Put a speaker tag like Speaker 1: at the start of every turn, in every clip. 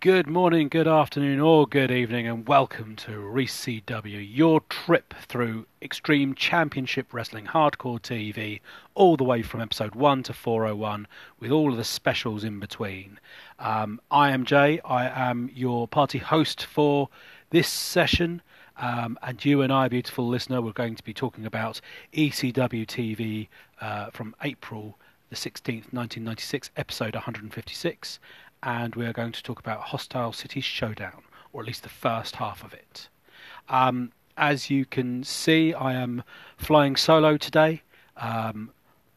Speaker 1: Good morning, good afternoon, or good evening, and welcome to ReCW, your trip through Extreme Championship Wrestling Hardcore TV, all the way from episode 1 to 401, with all of the specials in between. Um, I am Jay, I am your party host for this session, um, and you and I, beautiful listener, we're going to be talking about ECW TV uh, from April the 16th, 1996, episode 156 and we are going to talk about Hostile City Showdown, or at least the first half of it. Um, as you can see, I am flying solo today. Um,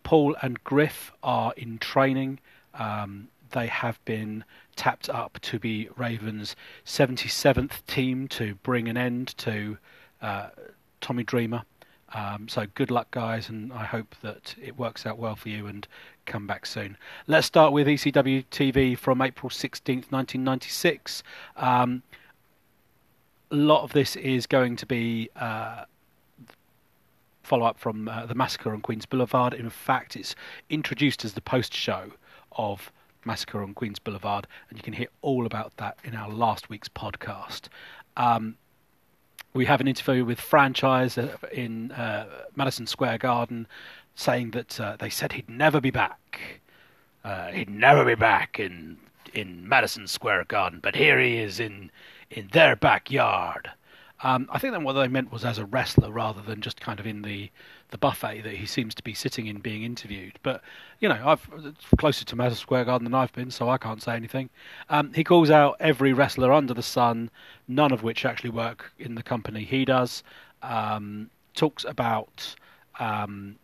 Speaker 1: Paul and Griff are in training. Um, they have been tapped up to be Raven's 77th team to bring an end to uh, Tommy Dreamer. Um, so good luck, guys, and I hope that it works out well for you and come back soon. Let's start with ECW TV from April 16th, 1996. Um, a lot of this is going to be uh, follow up from uh, the Massacre on Queens Boulevard. In fact, it's introduced as the post show of Massacre on Queens Boulevard, and you can hear all about that in our last week's podcast. Um, we have an interview with franchise in uh, Madison Square Garden saying that uh, they said he'd never be back. Uh, he'd never be back in in Madison Square Garden, but here he is in in their backyard. Um, I think that what they meant was as a wrestler rather than just kind of in the, the buffet that he seems to be sitting in being interviewed. But, you know, I've closer to Madison Square Garden than I've been, so I can't say anything. Um, he calls out every wrestler under the sun, none of which actually work in the company he does. Um, talks about um,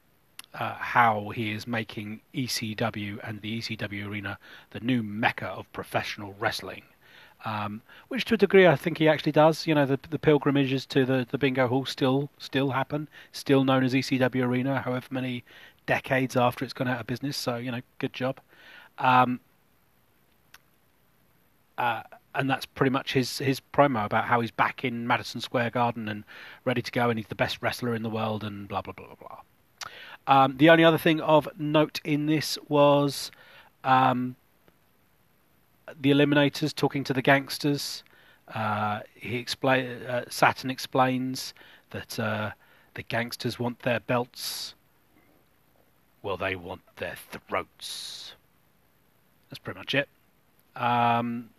Speaker 1: uh, how he is making ECW and the ECW arena the new mecca of professional wrestling um, which to a degree I think he actually does. You know, the the pilgrimages to the, the bingo hall still still happen, still known as ECW Arena, however many decades after it's gone out of business. So you know, good job. Um, uh, and that's pretty much his his promo about how he's back in Madison Square Garden and ready to go, and he's the best wrestler in the world, and blah blah blah blah blah. Um, the only other thing of note in this was um, the Eliminators talking to the gangsters. Uh, he explain uh, Saturn explains that uh, the gangsters want their belts. Well, they want their throats. That's pretty much it. Um,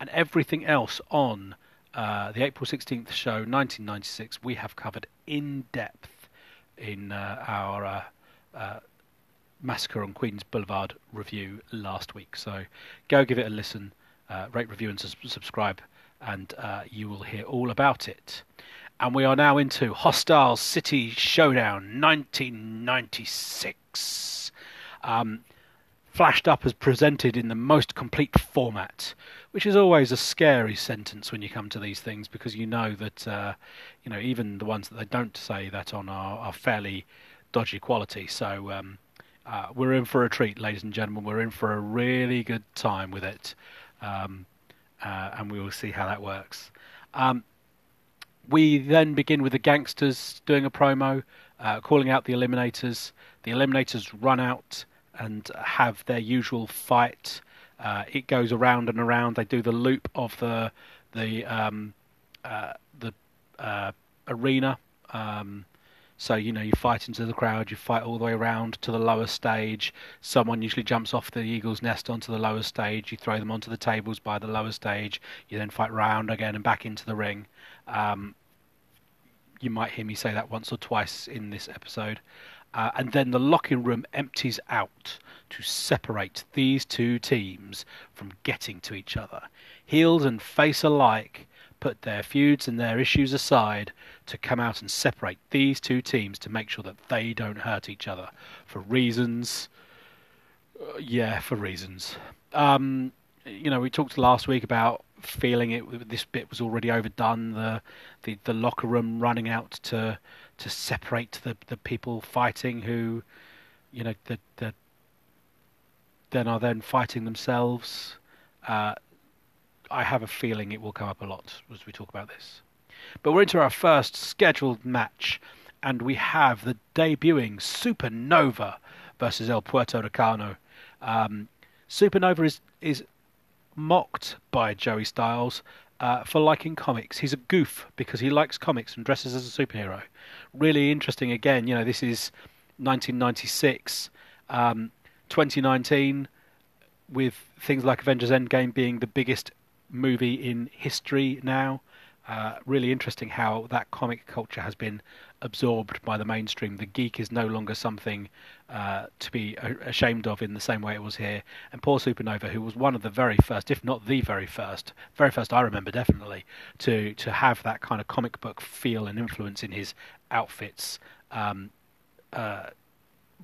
Speaker 1: and everything else on uh, the April 16th show, 1996, we have covered in depth in uh, our uh, Massacre on Queens Boulevard review last week. So go give it a listen, uh, rate, review, and su- subscribe, and uh, you will hear all about it. And we are now into Hostile City Showdown 1996. Um, flashed up as presented in the most complete format, which is always a scary sentence when you come to these things because you know that uh, you know even the ones that they don't say that on are, are fairly dodgy quality. So um, uh, we're in for a treat, ladies and gentlemen. We're in for a really good time with it, um, uh, and we will see how that works. Um, we then begin with the gangsters doing a promo, uh, calling out the Eliminators. The Eliminators run out and have their usual fight. Uh, it goes around and around. They do the loop of the the um, uh, the uh, arena. Um, so, you know, you fight into the crowd, you fight all the way around to the lower stage. Someone usually jumps off the eagle's nest onto the lower stage. You throw them onto the tables by the lower stage. You then fight round again and back into the ring. Um, you might hear me say that once or twice in this episode. Uh, and then the locker room empties out to separate these two teams from getting to each other. Heels and face alike put their feuds and their issues aside to come out and separate these two teams to make sure that they don't hurt each other for reasons. Uh, yeah, for reasons. Um, you know, we talked last week about feeling it. This bit was already overdone. The the, the locker room running out to to separate the the people fighting who, you know, the the then are then fighting themselves. Uh, I have a feeling it will come up a lot as we talk about this. But we're into our first scheduled match, and we have the debuting Supernova versus El Puerto Ricano. Um, Supernova is is mocked by Joey Styles uh, for liking comics. He's a goof because he likes comics and dresses as a superhero. Really interesting. Again, you know, this is 1996, um, 2019, with things like Avengers Endgame being the biggest movie in history now. Uh, really interesting how that comic culture has been absorbed by the mainstream. The geek is no longer something uh, to be ashamed of in the same way it was here. And Paul Supernova, who was one of the very first, if not the very first, very first I remember definitely, to to have that kind of comic book feel and influence in his outfits, um, uh,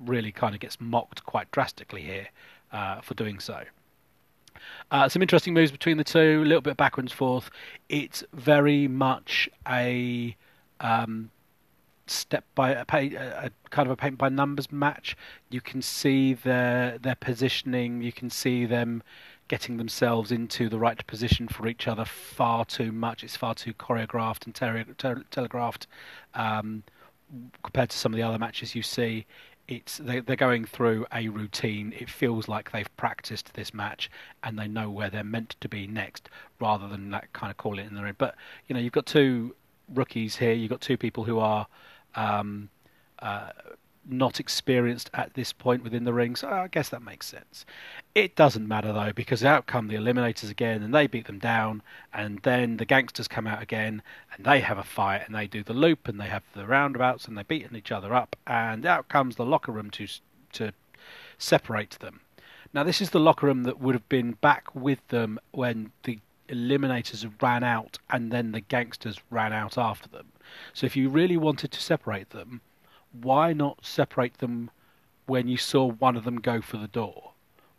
Speaker 1: really kind of gets mocked quite drastically here uh, for doing so. Uh, some interesting moves between the two, a little bit backwards and forth. It's very much a um, step by a, a, kind of a paint by numbers match. You can see their their positioning. You can see them getting themselves into the right position for each other far too much. It's far too choreographed and tele- telegraphed um, compared to some of the other matches you see it's they, they're going through a routine. It feels like they've practiced this match and they know where they're meant to be next, rather than that kind of call it in the ring. But you know, you've got two rookies here. You've got two people who are um, uh, not experienced at this point within the ring, so I guess that makes sense. It doesn't matter though, because out come the Eliminators again and they beat them down, and then the gangsters come out again and they have a fight and they do the loop and they have the roundabouts and they're beating each other up, and out comes the locker room to to separate them. Now, this is the locker room that would have been back with them when the Eliminators ran out and then the gangsters ran out after them. So, if you really wanted to separate them, why not separate them when you saw one of them go for the door?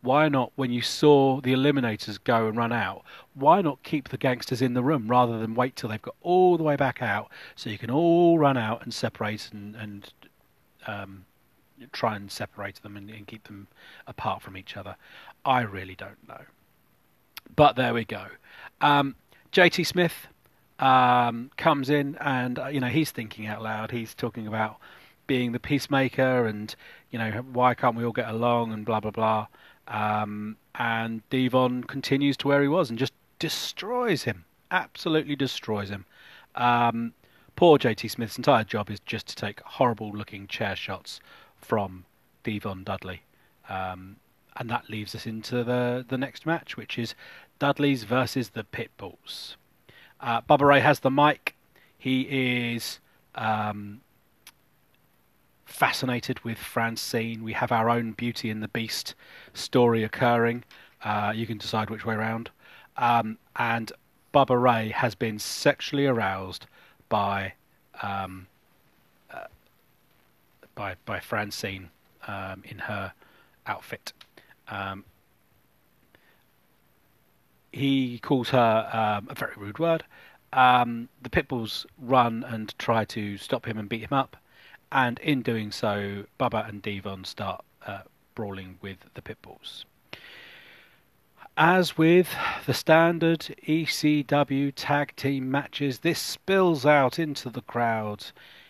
Speaker 1: Why not when you saw the eliminators go and run out? Why not keep the gangsters in the room rather than wait till they've got all the way back out so you can all run out and separate and, and um, try and separate them and, and keep them apart from each other? I really don't know. But there we go. Um, JT Smith um, comes in and uh, you know he's thinking out loud. He's talking about being the peacemaker and you know why can't we all get along and blah blah blah. Um, and Devon continues to where he was and just destroys him, absolutely destroys him. Um, poor JT Smith's entire job is just to take horrible looking chair shots from Devon Dudley. Um, and that leaves us into the, the next match, which is Dudley's versus the Pitbulls. Uh, Bubba Ray has the mic. He is um, fascinated with Francine. We have our own Beauty and the Beast story occurring. Uh, you can decide which way around. Um, and Bubba Ray has been sexually aroused by um, uh, by by Francine um, in her outfit. Um, he calls her um, a very rude word. Um, the Pitbulls run and try to stop him and beat him up and in doing so, Bubba and Devon start uh, brawling with the Pitbulls. As with the standard ECW tag team matches, this spills out into the crowd,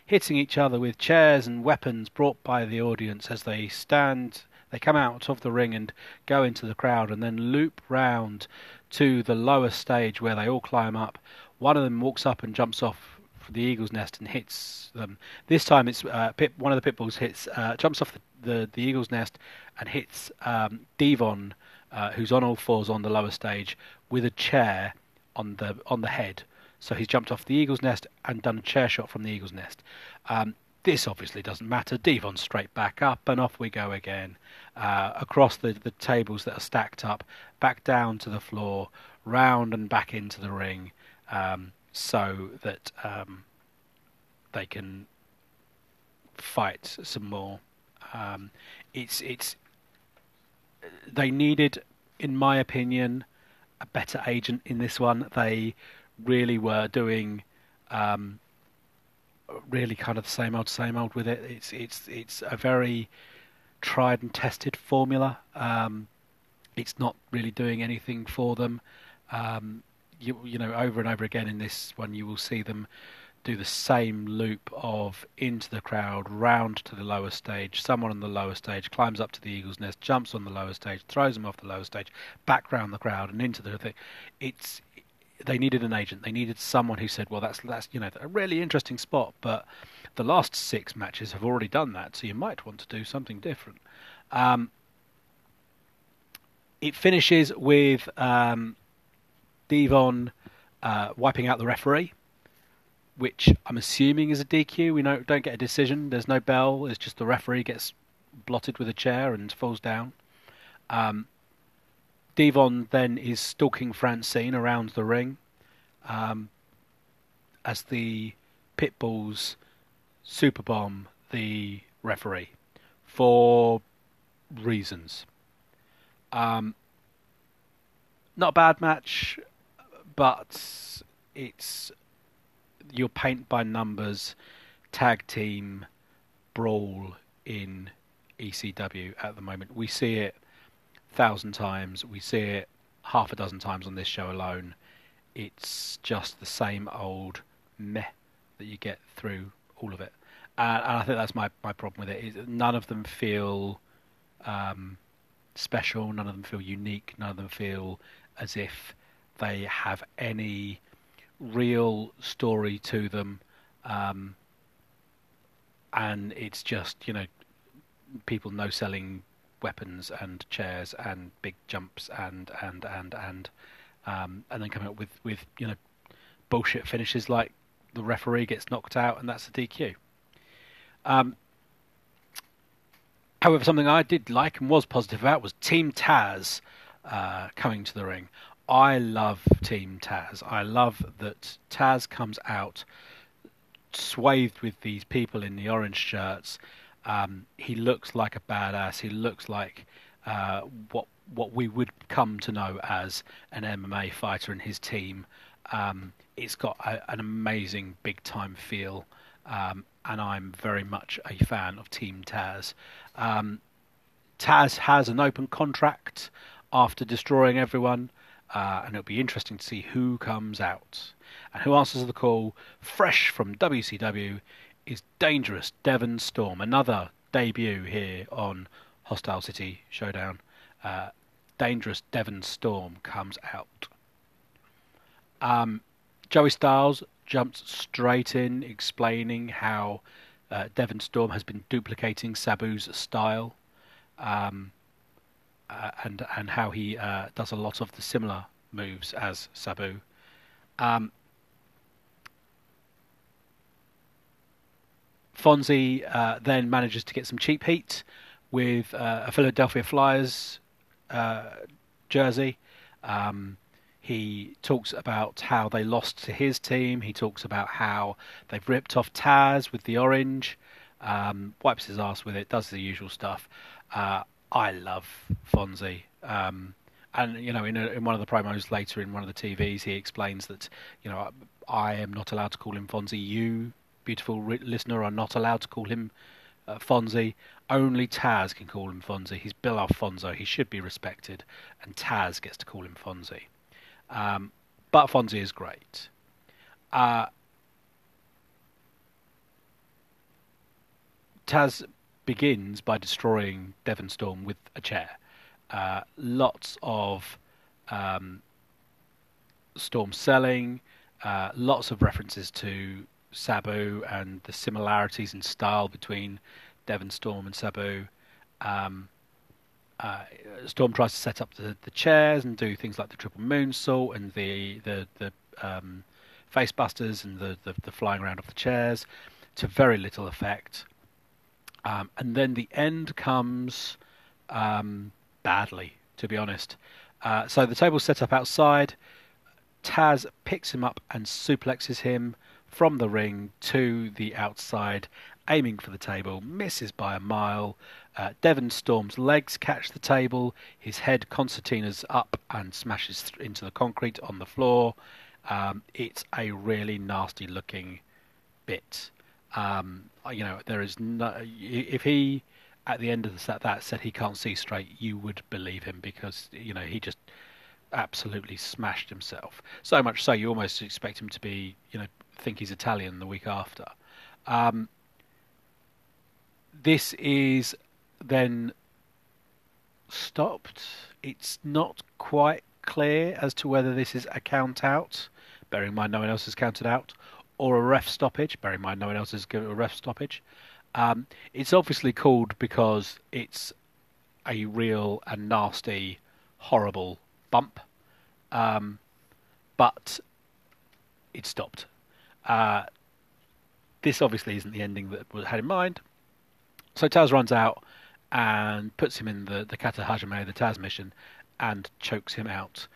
Speaker 1: hitting each other with chairs and weapons brought by the audience as they stand. They come out of the ring and go into the crowd and then loop round to the lower stage where they all climb up. One of them walks up and jumps off the eagle's nest and hits them. This time, it's uh, Pip, one of the pitbulls hits, uh, jumps off the, the, the, eagle's nest and hits um, Devon, uh, who's on all fours on the lower stage, with a chair on the on the head. So he's jumped off the eagle's nest and done a chair shot from the eagle's nest. Um, this obviously doesn't matter. Devon straight back up, and off we go again. Uh, across the, the tables that are stacked up, back down to the floor, round and back into the ring. Um, so that um, they can fight some more. Um, it's it's they needed, in my opinion, a better agent in this one. They really were doing um, really kind of the same old same old with it. It's it's it's a very tried and tested formula. Um, it's not really doing anything for them. Um, you you know over and over again in this one you will see them do the same loop of into the crowd, round to the lower stage. Someone on the lower stage climbs up to the eagle's nest, jumps on the lower stage, throws them off the lower stage, back round the crowd and into the thing. It's they needed an agent. They needed someone who said, "Well, that's that's you know a really interesting spot, but the last six matches have already done that, so you might want to do something different." Um, it finishes with um, Devon uh, wiping out the referee which I'm assuming is a DQ. We know, don't get a decision. There's no bell. It's just the referee gets blotted with a chair and falls down. Um, Devon then is stalking Francine around the ring um, as the Pitbulls super bomb the referee for reasons. Um, not a bad match, but it's your paint by numbers tag team brawl in ECW at the moment. We see it a thousand times. We see it half a dozen times on this show alone. It's just the same old meh that you get through all of it. Uh, and I think that's my, my problem with it. Is none of them feel um, special. None of them feel unique. None of them feel as if they have any real story to them, um, and it's just you know people no selling weapons and chairs and big jumps and and and and um, and then coming up with with you know bullshit finishes like the referee gets knocked out and that's a DQ. Um, however, something I did like and was positive about was Team Taz uh, coming to the ring. I love Team Taz. I love that Taz comes out swathed with these people in the orange shirts. Um, he looks like a badass. He looks like uh, what what we would come to know as an MMA fighter in his team. Um, it's got a, an amazing big time feel, um, and I'm very much a fan of Team Taz. Um, Taz has an open contract after destroying everyone. Uh, and it'll be interesting to see who comes out. And who answers the call, fresh from WCW, is Dangerous Devon Storm. Another debut here on Hostile City Showdown. Uh, Dangerous Devon Storm comes out. Um, Joey Styles jumps straight in, explaining how uh, Devon Storm has been duplicating Sabu's style. Um, and and how he uh, does a lot of the similar moves as Sabu. Um, Fonzie uh, then manages to get some cheap heat with uh, a Philadelphia Flyers uh, jersey. Um, he talks about how they lost to his team. He talks about how they've ripped off Taz with the orange. Um, wipes his ass with it. Does the usual stuff. I love Fonzie. Um, and you know, in, a, in one of the promos later in one of the TVs, he explains that you know I am not allowed to call him Fonzie. You, beautiful re- listener, are not allowed to call him uh, Fonzie. Only Taz can call him Fonzie. He's Bill Alfonso. He should be respected, and Taz gets to call him Fonzie. Um, but Fonzie is great. Uh, Taz begins by destroying Devon Storm with a chair. Uh, lots of um, Storm selling, uh, lots of references to Sabu and the similarities in style between Devon Storm and Sabu. Um, uh, Storm tries to set up the, the chairs and do things like the triple moonsault and the the the um, facebusters and the, the, the flying around of the chairs to very little effect. Um, and then the end comes um, badly, to be honest. Uh, so the table's set up outside. Taz picks him up and suplexes him from the ring to the outside, aiming for the table, misses by a mile. Uh, Devon Storm's legs catch the table, his head concertinas up and smashes th- into the concrete on the floor. Um, it's a really nasty looking bit. Um, you know, there is no. If he at the end of the that said he can't see straight, you would believe him because you know he just absolutely smashed himself. So much so you almost expect him to be you know think he's Italian the week after. Um, this is then stopped. It's not quite clear as to whether this is a count out, bearing in mind no one else has counted out, or a ref stoppage, Bear in mind no one else has given a ref stoppage. Um, it's obviously called because it's a real and nasty, horrible bump, um, but it stopped. Uh, this obviously isn't the ending that was had in mind. So Taz runs out and puts him in the, the Kata Hajime, the Tazmission, and chokes him out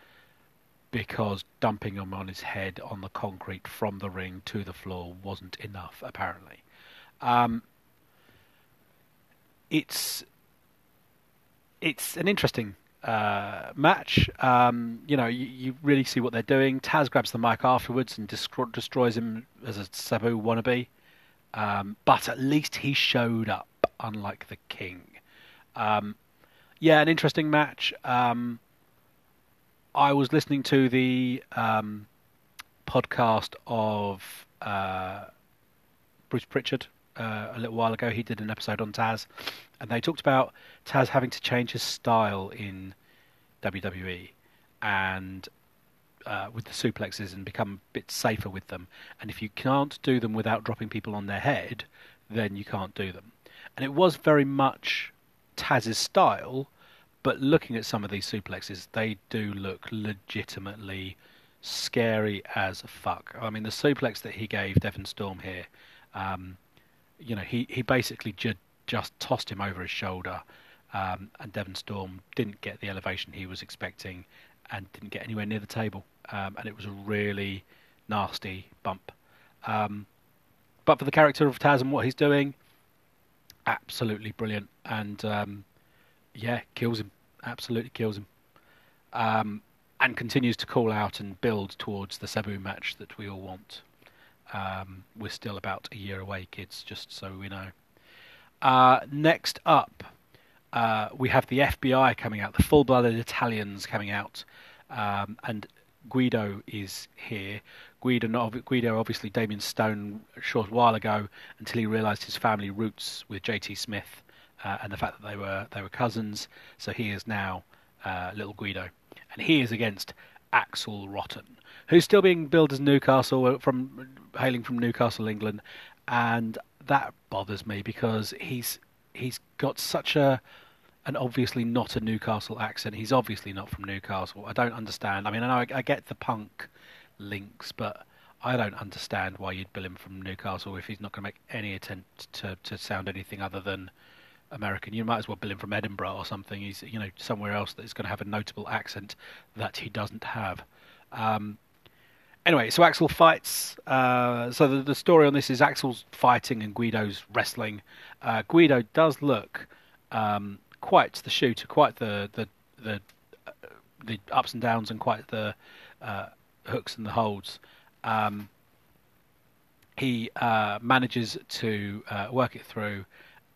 Speaker 1: because dumping him on his head on the concrete from the ring to the floor wasn't enough, apparently. Um, it's it's an interesting uh, match. Um, you know, you, you, really see what they're doing. Taz grabs the mic afterwards and destroy, destroys him as a Sabu wannabe. Um, but at least he showed up, unlike the King. Um, yeah, an interesting match. Um, I was listening to the um, podcast of uh, Bruce Pritchard uh, a little while ago. He did an episode on Taz, and they talked about Taz having to change his style in WWE and uh, with the suplexes and become a bit safer with them. And if you can't do them without dropping people on their head, then you can't do them. And it was very much Taz's style, but looking at some of these suplexes, they do look legitimately scary as fuck. I mean, the suplex that he gave Devon Storm here, um, you know, he, he basically ju- just tossed him over his shoulder, um, and Devon Storm didn't get the elevation he was expecting and didn't get anywhere near the table. Um, and it was a really nasty bump. Um, but for the character of Taz and what he's doing, absolutely brilliant. And um, yeah, kills him. Absolutely kills him. Um, and continues to call out and build towards the Sabu match that we all want. Um, we're still about a year away, kids, just so we know. Uh, next up, uh, we have the FBI coming out, the full blooded Italians coming out. Um, and Guido is here. Guido, Guido, obviously Damien Stone a short while ago, until he realised his family roots with JT Smith uh, and the fact that they were they were cousins. So he is now uh, little Guido, and he is against Axel Rotten, who's still being billed as Newcastle uh, from hailing from Newcastle, England, and that bothers me because he's he's got such a and obviously not a Newcastle accent. He's obviously not from Newcastle. I don't understand. I mean, I know I, I get the punk links, but I don't understand why you'd bill him from Newcastle if he's not going to make any attempt to, to sound anything other than American. You might as well bill him from Edinburgh or something. He's you know somewhere else that is going to have a notable accent that he doesn't have. Um, anyway, so Axel fights. Uh, so the, the, story on this is Axel's fighting and Guido's wrestling. Uh, Guido does look um, quite the shooter, quite the the the uh, the ups and downs, and quite the uh, hooks and the holds. Um, he uh, manages to uh, work it through,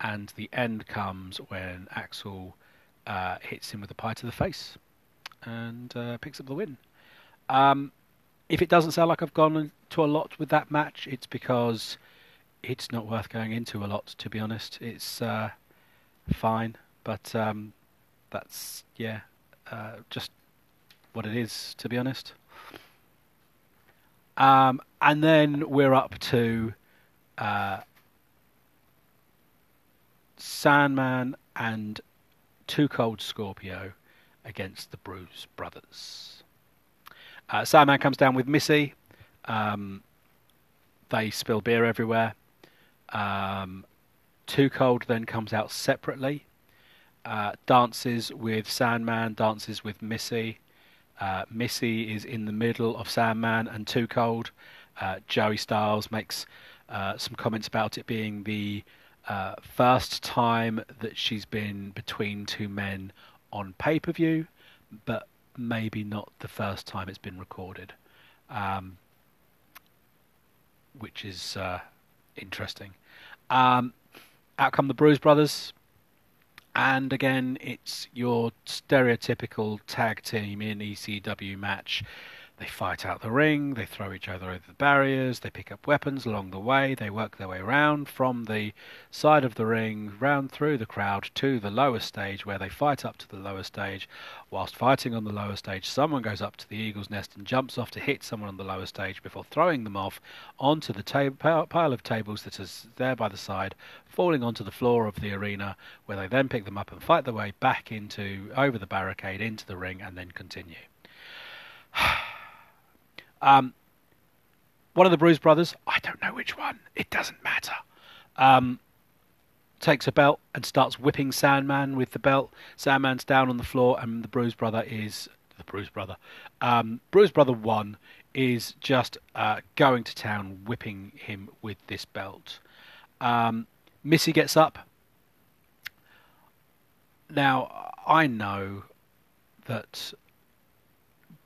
Speaker 1: and the end comes when Axel uh, hits him with a pie to the face and uh, picks up the win. Um, if it doesn't sound like I've gone into a lot with that match, it's because it's not worth going into a lot. To be honest, it's fine. But um, that's yeah, uh, just what it is to be honest. Um, and then we're up to uh, Sandman and Too Cold Scorpio against the Bruise Brothers. Uh, Sandman comes down with Missy. Um, they spill beer everywhere. Um, Too Cold then comes out separately uh, dances with Sandman, dances with Missy. Uh, Missy is in the middle of Sandman and Too Cold. Uh, Joey Styles makes uh, some comments about it being the uh, first time that she's been between two men on pay per view, but maybe not the first time it's been recorded, um, which is uh, interesting. Um, out come the Bruise Brothers and again, it's your stereotypical tag team in ECW match. They fight out the ring, they throw each other over the barriers, they pick up weapons along the way, they work their way around from the side of the ring, round through the crowd to the lower stage where they fight up to the lower stage. Whilst fighting on the lower stage, someone goes up to the eagle's nest and jumps off to hit someone on the lower stage before throwing them off onto the ta- pile of tables that is there by the side, falling onto the floor of the arena, where they then pick them up and fight their way back into over the barricade into the ring and then continue. Um, one of the Bruise brothers, I don't know which one, it doesn't matter, um, takes a belt and starts whipping Sandman with the belt. Sandman's down on the floor, and the Bruise brother is the Bruise brother. Um, Bruise brother one is just uh, going to town, whipping him with this belt. Um, Missy gets up. Now I know that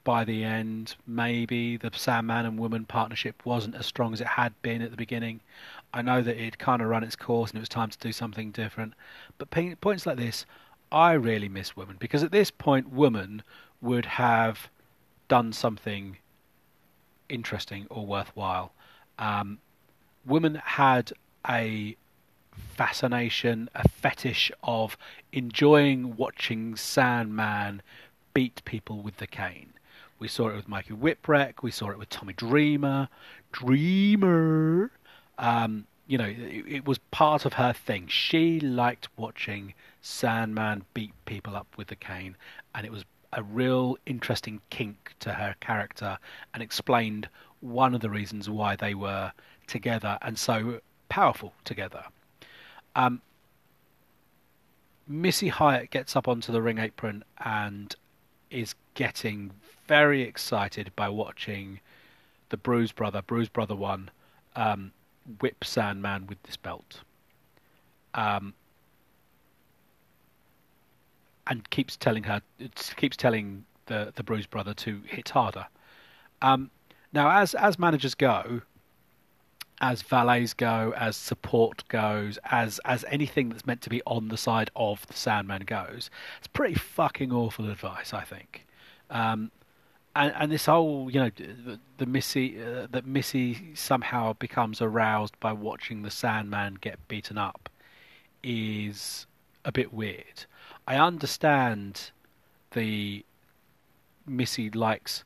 Speaker 1: by the end, maybe the Sandman and Woman partnership wasn't as strong as it had been at the beginning. I know that it kind of run its course and it was time to do something different. But points like this, I really miss Woman because at this point, Woman would have done something interesting or worthwhile. Um, Woman had a fascination, a fetish of enjoying watching Sandman beat people with the cane. We saw it with Mikey Whipwreck. We saw it with Tommy Dreamer. Dreamer. Um, you know, it, it, was part of her thing. She liked watching Sandman beat people up with the cane, and it was a real interesting kink to her character and explained one of the reasons why they were together and so powerful together. Um, Missy Hyatt gets up onto the ring apron and is getting very excited by watching the Bruise Brother, Bruise Brother One, um, whip Sandman with this belt, um, and keeps telling her, keeps telling the the Bruise Brother to hit harder. Um, now, as as managers go, as valets go, as support goes, as as anything that's meant to be on the side of the Sandman goes, it's pretty fucking awful advice, I think. Um, and, and this whole, you know, the, the Missy uh, that Missy somehow becomes aroused by watching the Sandman get beaten up is a bit weird. I understand the Missy likes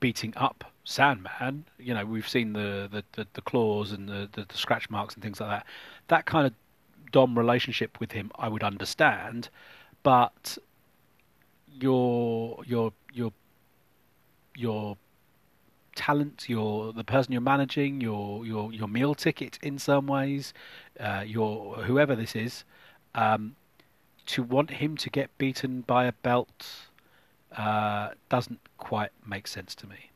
Speaker 1: beating up Sandman. You know, we've seen the the, the, the claws and the, the, the scratch marks and things like that. That kind of Dom relationship with him, I would understand, but your your your your talent, your the person you're managing, your your your meal ticket in some ways, uh, your whoever this is, um, to want him to get beaten by a belt uh, doesn't quite make sense to me.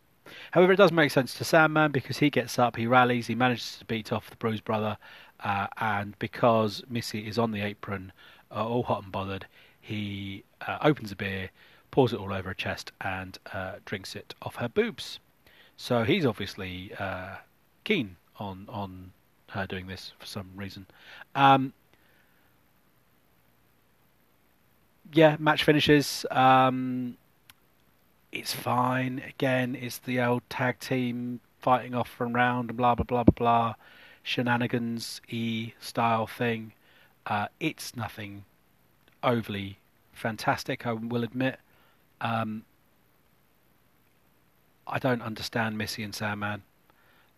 Speaker 1: However, it does make sense to Sandman because he gets up, he rallies, he manages to beat off the Bruise Brother, uh, and because Missy is on the apron, uh, all hot and bothered, he uh, opens a beer, pours it all over her chest, and uh, drinks it off her boobs. So he's obviously uh, keen on on her doing this for some reason. Um, yeah, match finishes. Um, it's fine. Again, it's the old tag team fighting off from round and blah blah blah blah blah, shenanigans e style thing. Uh, it's nothing overly fantastic, I will admit. Um, I don't understand Missy and Sandman.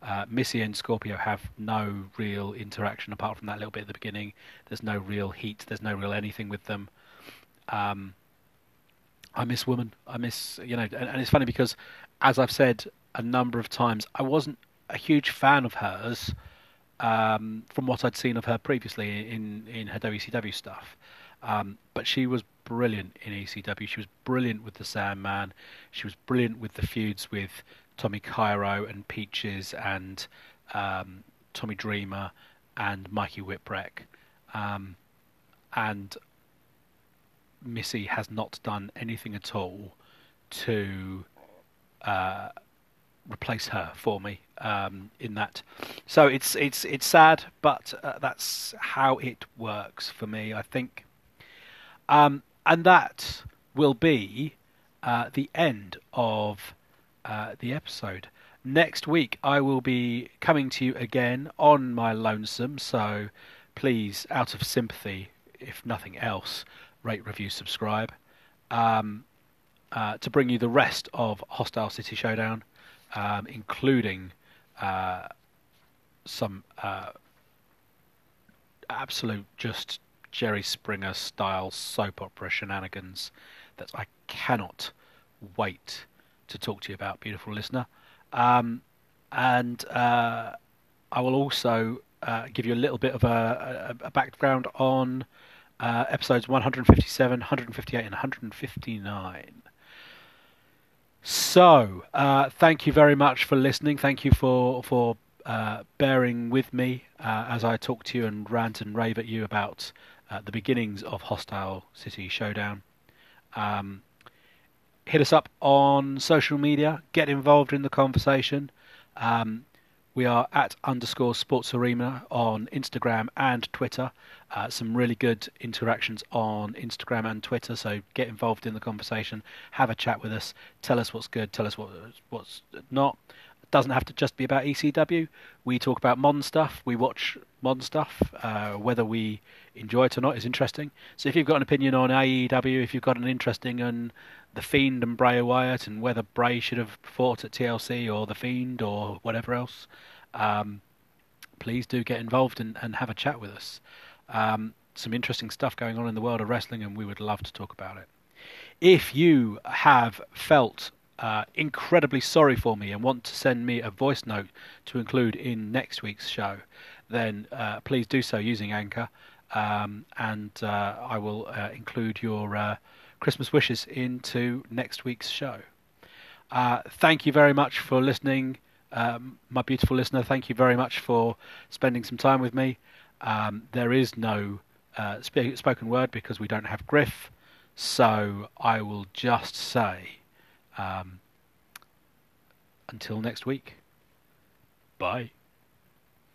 Speaker 1: Uh, Missy and Scorpio have no real interaction apart from that little bit at the beginning. There's no real heat. There's no real anything with them. Um, I miss woman. I miss you know, and, and, it's funny because, as I've said a number of times, I wasn't a huge fan of hers um, from what I'd seen of her previously in in her WCW stuff. Um, but she was brilliant in ECW. She was brilliant with the Sandman. She was brilliant with the feuds with Tommy Cairo and Peaches and um, Tommy Dreamer and Mikey Whipwreck. Um, and Missy has not done anything at all to uh, replace her for me um, in that. So it's it's it's sad, but uh, that's how it works for me. I think um, and that will be uh, the end of uh, the episode. Next week, I will be coming to you again on my lonesome, so please, out of sympathy, if nothing else, rate, review, subscribe. Um, uh, to bring you the rest of Hostile City Showdown, um, including uh, some uh, absolute just Jerry Springer style soap opera shenanigans that I cannot wait to talk to you about, beautiful listener. Um, and uh, I will also uh, give you a little bit of a, a, a background on uh, episodes 157, 158, and 159. So, uh, thank you very much for listening. Thank you for for uh, bearing with me uh, as I talk to you and rant and rave at you about the beginnings of Hostile City Showdown. Um, hit us up on social media. Get involved in the conversation. Um, we are at underscore sports arena on Instagram and Twitter. Uh, some really good interactions on Instagram and Twitter. So get involved in the conversation. Have a chat with us. Tell us what's good. Tell us what what's not. Doesn't have to just be about ECW. We talk about modern stuff. We watch modern stuff. Uh, whether we enjoy it or not is interesting. So if you've got an opinion on AEW, if you've got an interesting on the Fiend and Bray Wyatt and whether Bray should have fought at TLC or the Fiend or whatever else, um, please do get involved and, and, have a chat with us. Um, some interesting stuff going on in the world of wrestling, and we would love to talk about it. If you have felt uh, incredibly sorry for me and want to send me a voice note to include in next week's show, then uh, please do so using Anchor, um, and uh, I will uh, include your uh, Christmas wishes into next week's show. Uh, thank you very much for listening, um, my beautiful listener. Thank you very much for spending some time with me. Um, there is no sp- spoken word because we don't have Griff, so I will just say um, until next week. Bye.